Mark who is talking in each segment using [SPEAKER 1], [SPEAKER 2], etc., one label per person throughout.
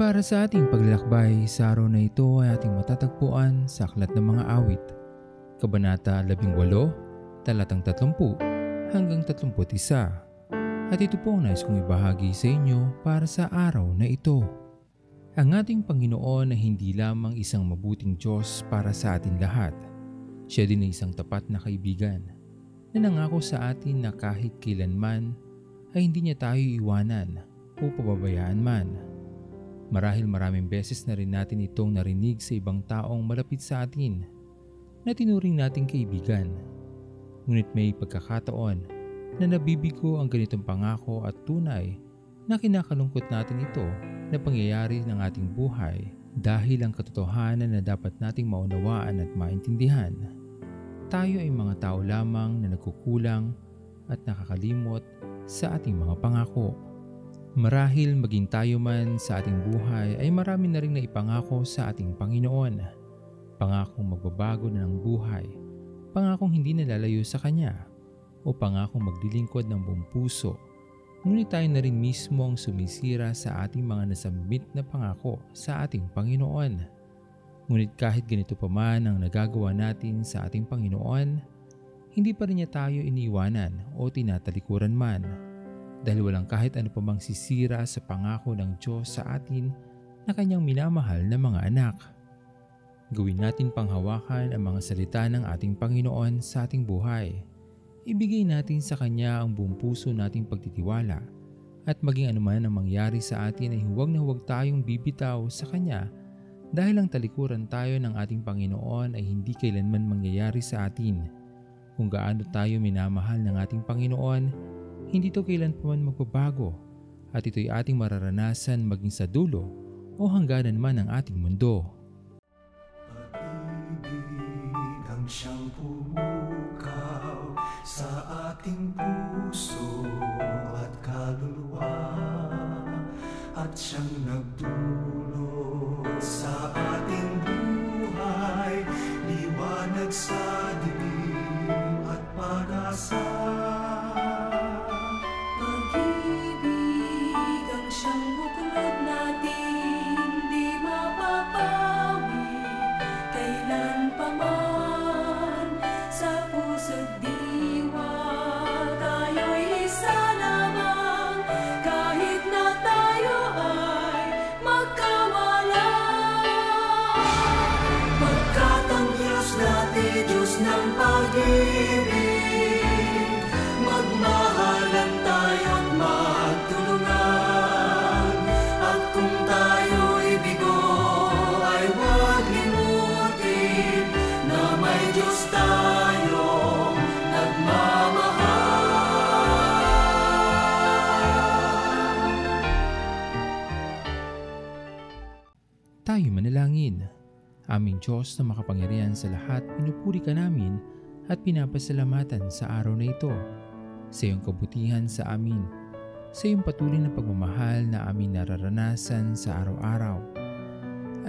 [SPEAKER 1] para sa ating paglalakbay sa araw na ito ay ating matatagpuan sa Aklat ng Mga Awit, Kabanata 18, talatang 30 hanggang 31. At ito po ang nais kong ibahagi sa inyo para sa araw na ito. Ang ating Panginoon ay hindi lamang isang mabuting Diyos para sa atin lahat. Siya din ay isang tapat na kaibigan na nangako sa atin na kahit kailanman ay hindi niya tayo iwanan o pababayaan man. Marahil maraming beses na rin natin itong narinig sa ibang taong malapit sa atin na tinuring nating kaibigan. Ngunit may pagkakataon na nabibigo ang ganitong pangako at tunay na kinakalungkot natin ito na pangyayari ng ating buhay dahil ang katotohanan na dapat nating maunawaan at maintindihan. Tayo ay mga tao lamang na nagkukulang at nakakalimot sa ating mga pangako. Marahil maging tayo man sa ating buhay ay marami na rin na ipangako sa ating Panginoon. Pangakong magbabago na ng buhay, pangakong hindi nalalayo sa Kanya, o pangakong maglilingkod ng buong puso. Ngunit tayo na rin mismo ang sumisira sa ating mga nasambit na pangako sa ating Panginoon. Ngunit kahit ganito pa man ang nagagawa natin sa ating Panginoon, hindi pa rin niya tayo iniiwanan o tinatalikuran man dahil walang kahit ano pa mang sisira sa pangako ng Diyos sa atin na kanyang minamahal na mga anak. Gawin natin panghawakan ang mga salita ng ating Panginoon sa ating buhay. Ibigay natin sa Kanya ang buong puso nating pagtitiwala at maging anuman ang mangyari sa atin ay huwag na huwag tayong bibitaw sa Kanya dahil ang talikuran tayo ng ating Panginoon ay hindi kailanman mangyayari sa atin. Kung gaano tayo minamahal ng ating Panginoon, hindi ito kailan pa man magbabago at ito'y ating mararanasan maging sa dulo o hangganan man ng ating mundo.
[SPEAKER 2] Pag-ibig ang siyang pumukaw sa ating puso at kaluluwa at siyang nagdulot
[SPEAKER 3] Tayo
[SPEAKER 1] manalangin. Aming Diyos na makapangyarihan sa lahat, pinupuri ka namin at pinapasalamatan sa araw na ito. Sa iyong kabutihan sa amin, sa iyong patuloy na pagmamahal na aming nararanasan sa araw-araw.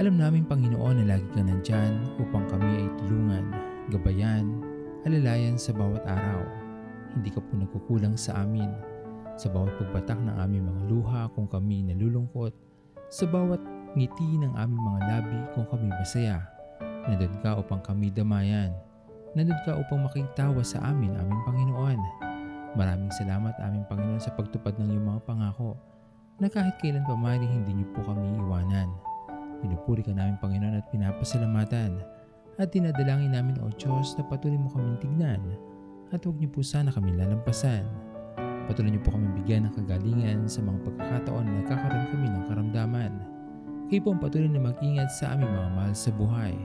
[SPEAKER 1] Alam namin Panginoon na lagi ka nandyan upang kami ay tulungan, gabayan, alalayan sa bawat araw. Hindi ka po nagkukulang sa amin. Sa bawat pagbatak ng aming mga luha kung kami nalulungkot, sa bawat ngiti ng aming mga labi kung kami masaya. Nandun ka upang kami damayan. Nandun ka upang makitawa sa amin, aming Panginoon. Maraming salamat aming Panginoon sa pagtupad ng iyong mga pangako na kahit kailan pa man hindi niyo po kami iwanan. Pinupuri ka namin Panginoon at pinapasalamatan at dinadalangin namin o Diyos na patuloy mo kaming tignan at huwag niyo po sana kami lalampasan. Patuloy niyo po kami bigyan ng kagalingan sa mga pagkakataon na nagkakaroon kami. Kayo patuloy na mag-ingat sa aming mga mahal sa buhay.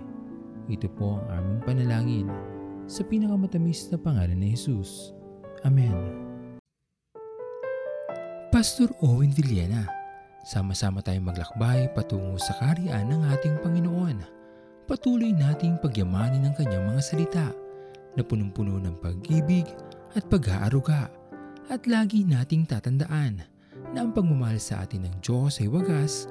[SPEAKER 1] Ito po ang aming panalangin sa pinakamatamis na pangalan ni Jesus. Amen. Pastor Owen Villena, sama-sama tayong maglakbay patungo sa kariyan ng ating Panginoon. Patuloy nating pagyamanin ang kanyang mga salita na punong-puno ng pag-ibig at pag-aaruga. At lagi nating tatandaan na ang pagmamahal sa atin ng Diyos ay wagas,